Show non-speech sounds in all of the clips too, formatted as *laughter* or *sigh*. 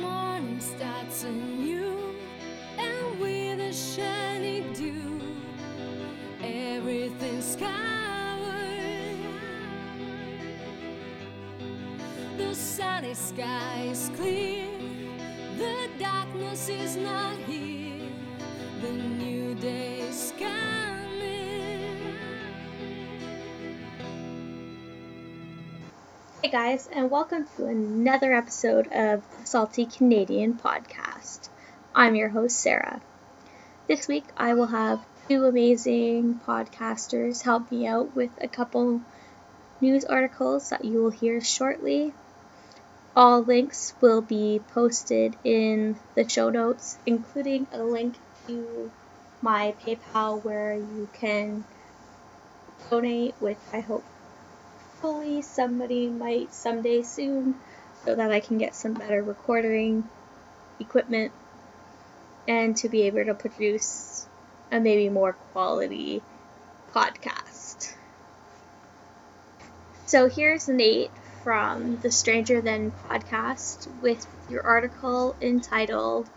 morning starts anew, and with a shiny dew, everything's covered. The sunny sky is clear, the darkness is not here, the new day Hey guys, and welcome to another episode of the Salty Canadian Podcast. I'm your host, Sarah. This week I will have two amazing podcasters help me out with a couple news articles that you will hear shortly. All links will be posted in the show notes, including a link to my PayPal where you can donate, which I hope hopefully somebody might someday soon so that I can get some better recording equipment and to be able to produce a maybe more quality podcast. So here's Nate from the Stranger Than podcast with your article entitled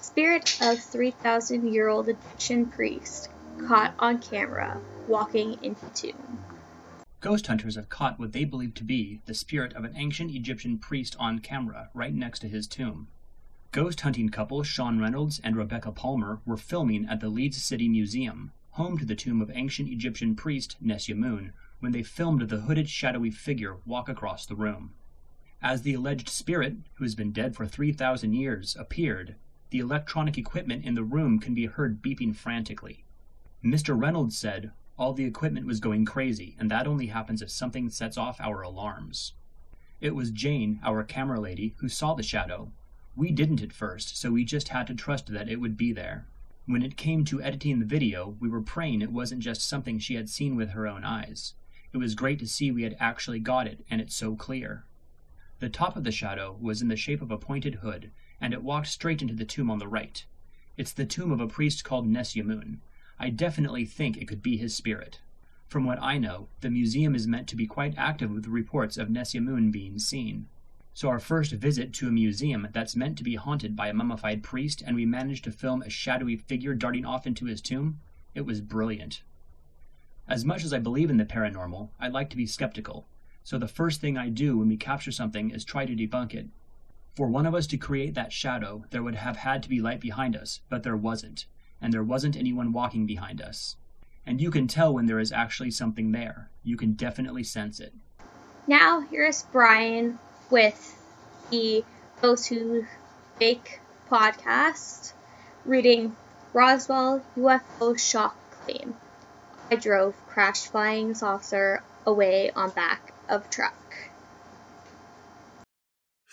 Spirit of 3,000 Year Old Egyptian Priest Caught on Camera Walking into Tomb. Ghost hunters have caught what they believe to be the spirit of an ancient Egyptian priest on camera right next to his tomb. Ghost hunting couple Sean Reynolds and Rebecca Palmer were filming at the Leeds City Museum, home to the tomb of ancient Egyptian priest Nesyamun, when they filmed the hooded shadowy figure walk across the room. As the alleged spirit, who has been dead for 3,000 years, appeared, the electronic equipment in the room can be heard beeping frantically. Mr. Reynolds said, all the equipment was going crazy, and that only happens if something sets off our alarms. It was Jane, our camera lady, who saw the shadow. We didn't at first, so we just had to trust that it would be there. When it came to editing the video, we were praying it wasn't just something she had seen with her own eyes. It was great to see we had actually got it, and it's so clear. The top of the shadow was in the shape of a pointed hood, and it walked straight into the tomb on the right. It's the tomb of a priest called Nesyamun, I definitely think it could be his spirit. From what I know, the museum is meant to be quite active with reports of Nesyamun being seen. So our first visit to a museum that's meant to be haunted by a mummified priest and we managed to film a shadowy figure darting off into his tomb, it was brilliant. As much as I believe in the paranormal, I like to be skeptical, so the first thing I do when we capture something is try to debunk it. For one of us to create that shadow, there would have had to be light behind us, but there wasn't and there wasn't anyone walking behind us. And you can tell when there is actually something there. You can definitely sense it. Now, here's Brian with the Those Who Fake podcast reading Roswell UFO shock claim. I drove crash flying saucer away on back of truck.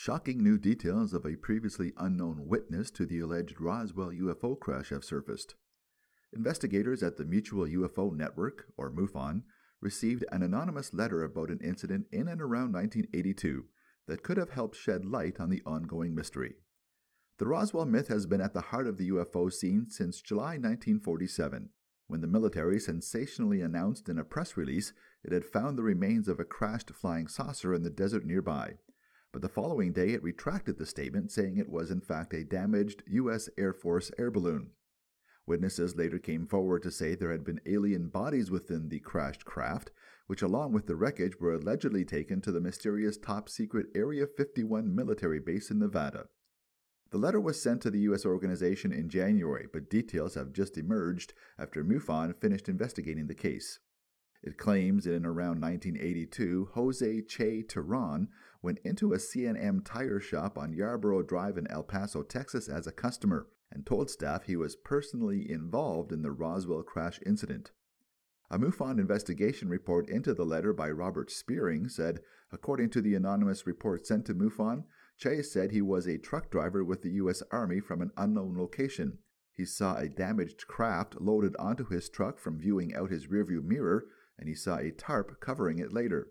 Shocking new details of a previously unknown witness to the alleged Roswell UFO crash have surfaced. Investigators at the Mutual UFO Network, or MUFON, received an anonymous letter about an incident in and around 1982 that could have helped shed light on the ongoing mystery. The Roswell myth has been at the heart of the UFO scene since July 1947, when the military sensationally announced in a press release it had found the remains of a crashed flying saucer in the desert nearby but the following day it retracted the statement, saying it was in fact a damaged U.S. Air Force air balloon. Witnesses later came forward to say there had been alien bodies within the crashed craft, which, along with the wreckage, were allegedly taken to the mysterious top secret Area 51 military base in Nevada. The letter was sent to the U.S. organization in January, but details have just emerged after MUFON finished investigating the case. It claims that in around 1982, Jose Che Teran went into a CNM tire shop on Yarbrough Drive in El Paso, Texas as a customer and told staff he was personally involved in the Roswell crash incident. A MUFON investigation report into the letter by Robert Spearing said, according to the anonymous report sent to MUFON, Che said he was a truck driver with the U.S. Army from an unknown location. He saw a damaged craft loaded onto his truck from viewing out his rearview mirror, and he saw a tarp covering it later.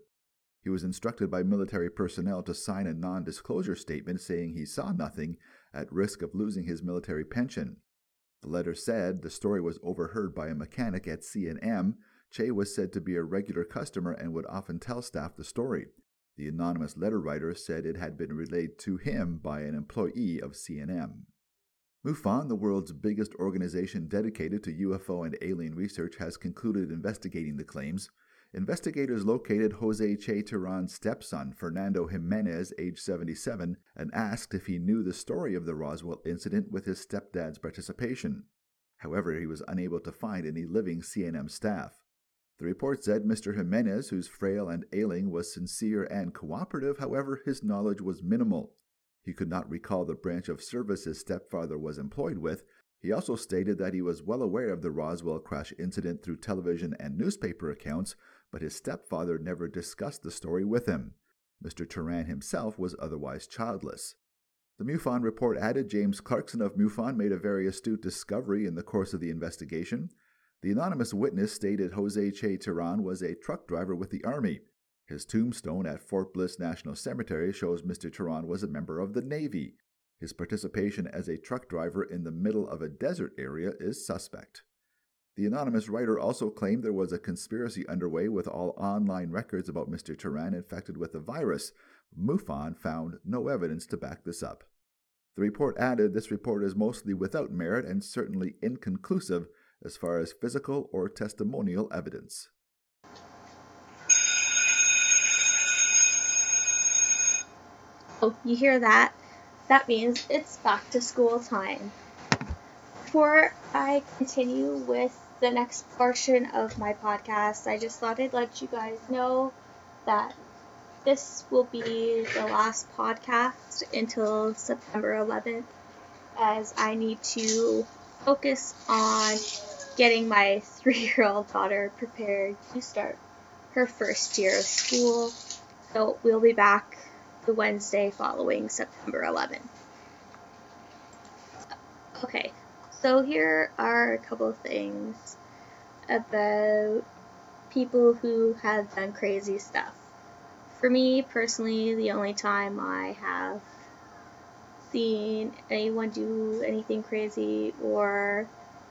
He was instructed by military personnel to sign a non disclosure statement saying he saw nothing at risk of losing his military pension. The letter said the story was overheard by a mechanic at C&M. Che was said to be a regular customer and would often tell staff the story. The anonymous letter writer said it had been relayed to him by an employee of CNM. MUFON, the world's biggest organization dedicated to UFO and alien research, has concluded investigating the claims. Investigators located Jose Che Turan's stepson, Fernando Jimenez, age 77, and asked if he knew the story of the Roswell incident with his stepdad's participation. However, he was unable to find any living CNM staff. The report said Mr. Jimenez, who's frail and ailing, was sincere and cooperative, however, his knowledge was minimal. He could not recall the branch of service his stepfather was employed with. He also stated that he was well aware of the Roswell crash incident through television and newspaper accounts, but his stepfather never discussed the story with him. Mr. Turan himself was otherwise childless. The MUFON report added James Clarkson of MUFON made a very astute discovery in the course of the investigation. The anonymous witness stated Jose Che Turan was a truck driver with the Army. His tombstone at Fort Bliss National Cemetery shows Mr. Turan was a member of the Navy. His participation as a truck driver in the middle of a desert area is suspect. The anonymous writer also claimed there was a conspiracy underway with all online records about Mr. Turan infected with the virus. MUFON found no evidence to back this up. The report added this report is mostly without merit and certainly inconclusive as far as physical or testimonial evidence. Oh, you hear that? That means it's back to school time. Before I continue with the next portion of my podcast, I just thought I'd let you guys know that this will be the last podcast until September 11th, as I need to focus on getting my *laughs* three year old daughter prepared to start her first year of school. So we'll be back the Wednesday following September 11th. Okay, so here are a couple of things about people who have done crazy stuff. For me personally, the only time I have seen anyone do anything crazy or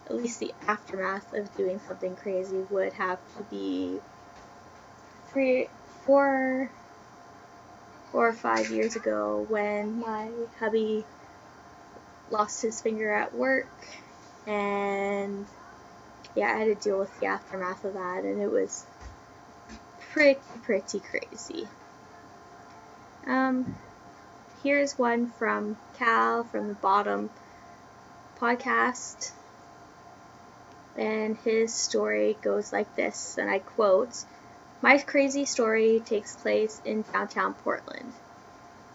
at least the aftermath of doing something crazy would have to be four, four or five years ago when my hubby lost his finger at work and yeah, I had to deal with the aftermath of that and it was pretty pretty crazy. Um here's one from Cal from the bottom podcast. And his story goes like this, and I quote My crazy story takes place in downtown Portland.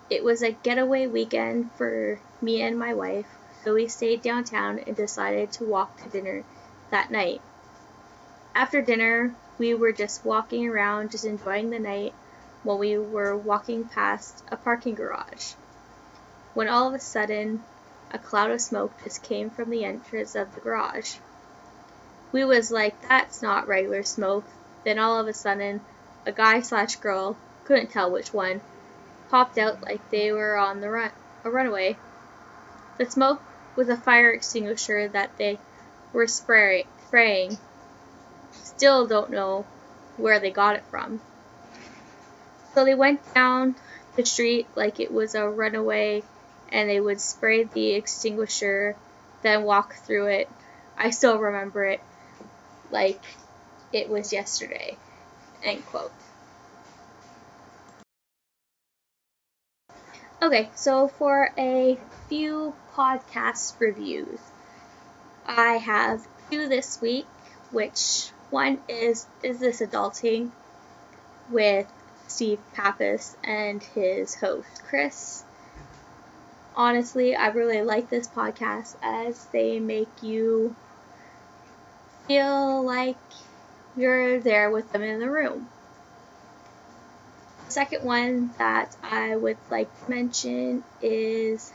It was a getaway weekend for me and my wife, so we stayed downtown and decided to walk to dinner that night. After dinner, we were just walking around, just enjoying the night when we were walking past a parking garage. When all of a sudden, a cloud of smoke just came from the entrance of the garage. We was like, that's not regular smoke. Then all of a sudden, a guy slash girl, couldn't tell which one, popped out like they were on the run, a runaway. The smoke was a fire extinguisher that they were spray, spraying. Still don't know where they got it from. So they went down the street like it was a runaway and they would spray the extinguisher, then walk through it. I still remember it like it was yesterday. End quote. Okay, so for a few podcast reviews, I have two this week, which one is Is This Adulting with Steve Pappas and his host Chris. Honestly, I really like this podcast as they make you feel like you're there with them in the room. The second one that I would like to mention is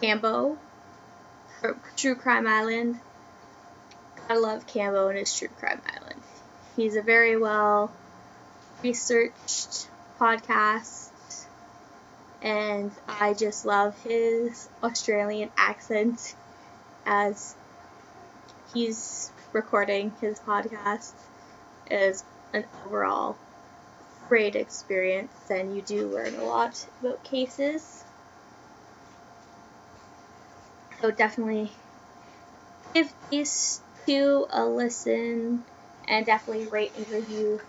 Cambo from True Crime Island. I love Cambo and his True Crime Island. He's a very well researched podcast and I just love his Australian accent as he's recording his podcast is an overall great experience and you do learn a lot about cases. So definitely give these two a listen and definitely rate and review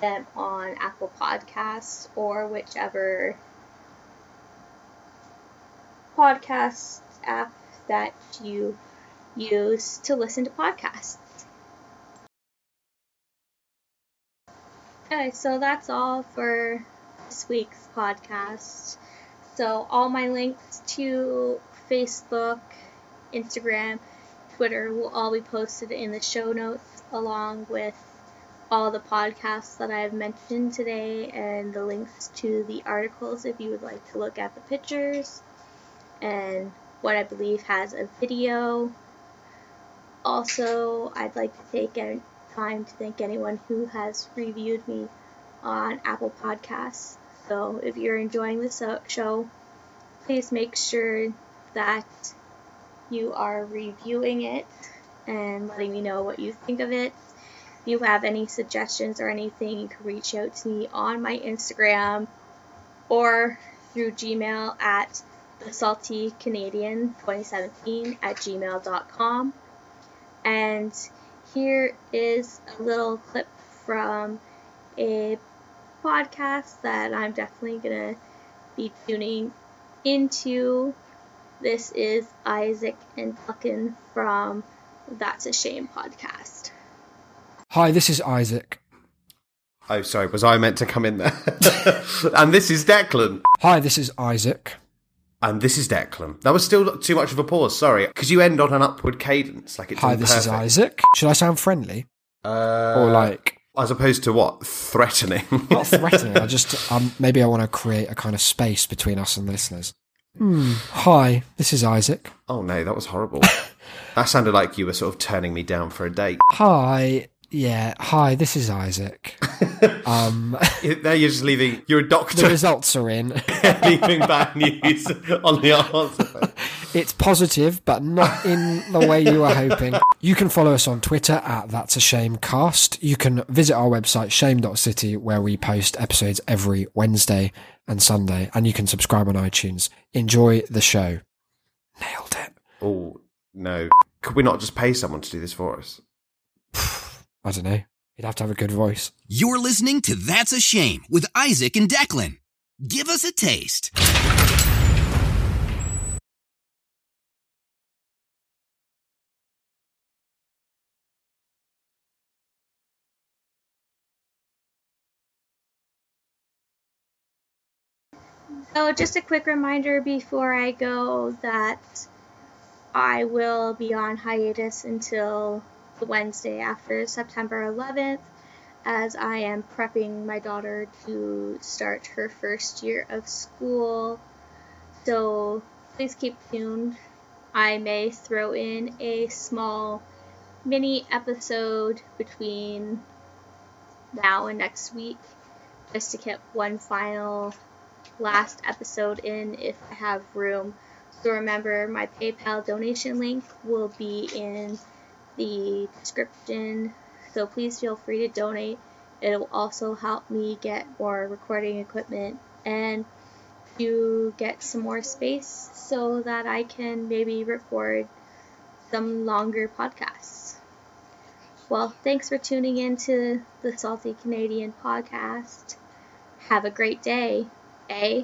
them on Apple Podcasts or whichever podcast app that you use to listen to podcasts. Okay, so that's all for this week's podcast. So, all my links to Facebook, Instagram, Twitter will all be posted in the show notes, along with all the podcasts that I've mentioned today and the links to the articles if you would like to look at the pictures and what I believe has a video. Also, I'd like to take time to thank anyone who has reviewed me on Apple Podcasts. So, if you're enjoying this show, please make sure that you are reviewing it and letting me know what you think of it. If you have any suggestions or anything, you can reach out to me on my Instagram or through Gmail at the salty Canadian 2017 at gmail.com. And here is a little clip from a podcast that I'm definitely going to be tuning into. This is Isaac and Declan from That's a Shame podcast. Hi, this is Isaac. Oh, sorry, was I meant to come in there? *laughs* and this is Declan. Hi, this is Isaac. And this is Declan. That was still too much of a pause, sorry. Because you end on an upward cadence. like it's Hi, this perfect. is Isaac. Should I sound friendly? Uh, or like. As opposed to what? Threatening? *laughs* Not threatening. I *laughs* just. Um, maybe I want to create a kind of space between us and the listeners. Hmm. Hi, this is Isaac. Oh no, that was horrible. *laughs* that sounded like you were sort of turning me down for a date. Hi, yeah. Hi, this is Isaac. *laughs* Um, now you're just leaving. You're a doctor. the results are in. *laughs* leaving bad news on the answer. It's positive, but not in the way you were hoping. You can follow us on Twitter at That's a Shame Cast. You can visit our website, shame.city, where we post episodes every Wednesday and Sunday, and you can subscribe on iTunes. Enjoy the show. Nailed it. Oh no! Could we not just pay someone to do this for us? *sighs* *laughs* I don't know. He'd have to have a good voice. You're listening to That's a Shame with Isaac and Declan. Give us a taste. So, just a quick reminder before I go that I will be on hiatus until the Wednesday after September 11th, as I am prepping my daughter to start her first year of school. So, please keep tuned. I may throw in a small mini episode between now and next week just to get one final last episode in if I have room. So remember, my PayPal donation link will be in the description. So please feel free to donate. It will also help me get more recording equipment and to get some more space so that I can maybe record some longer podcasts. Well, thanks for tuning in to the Salty Canadian podcast. Have a great day, eh?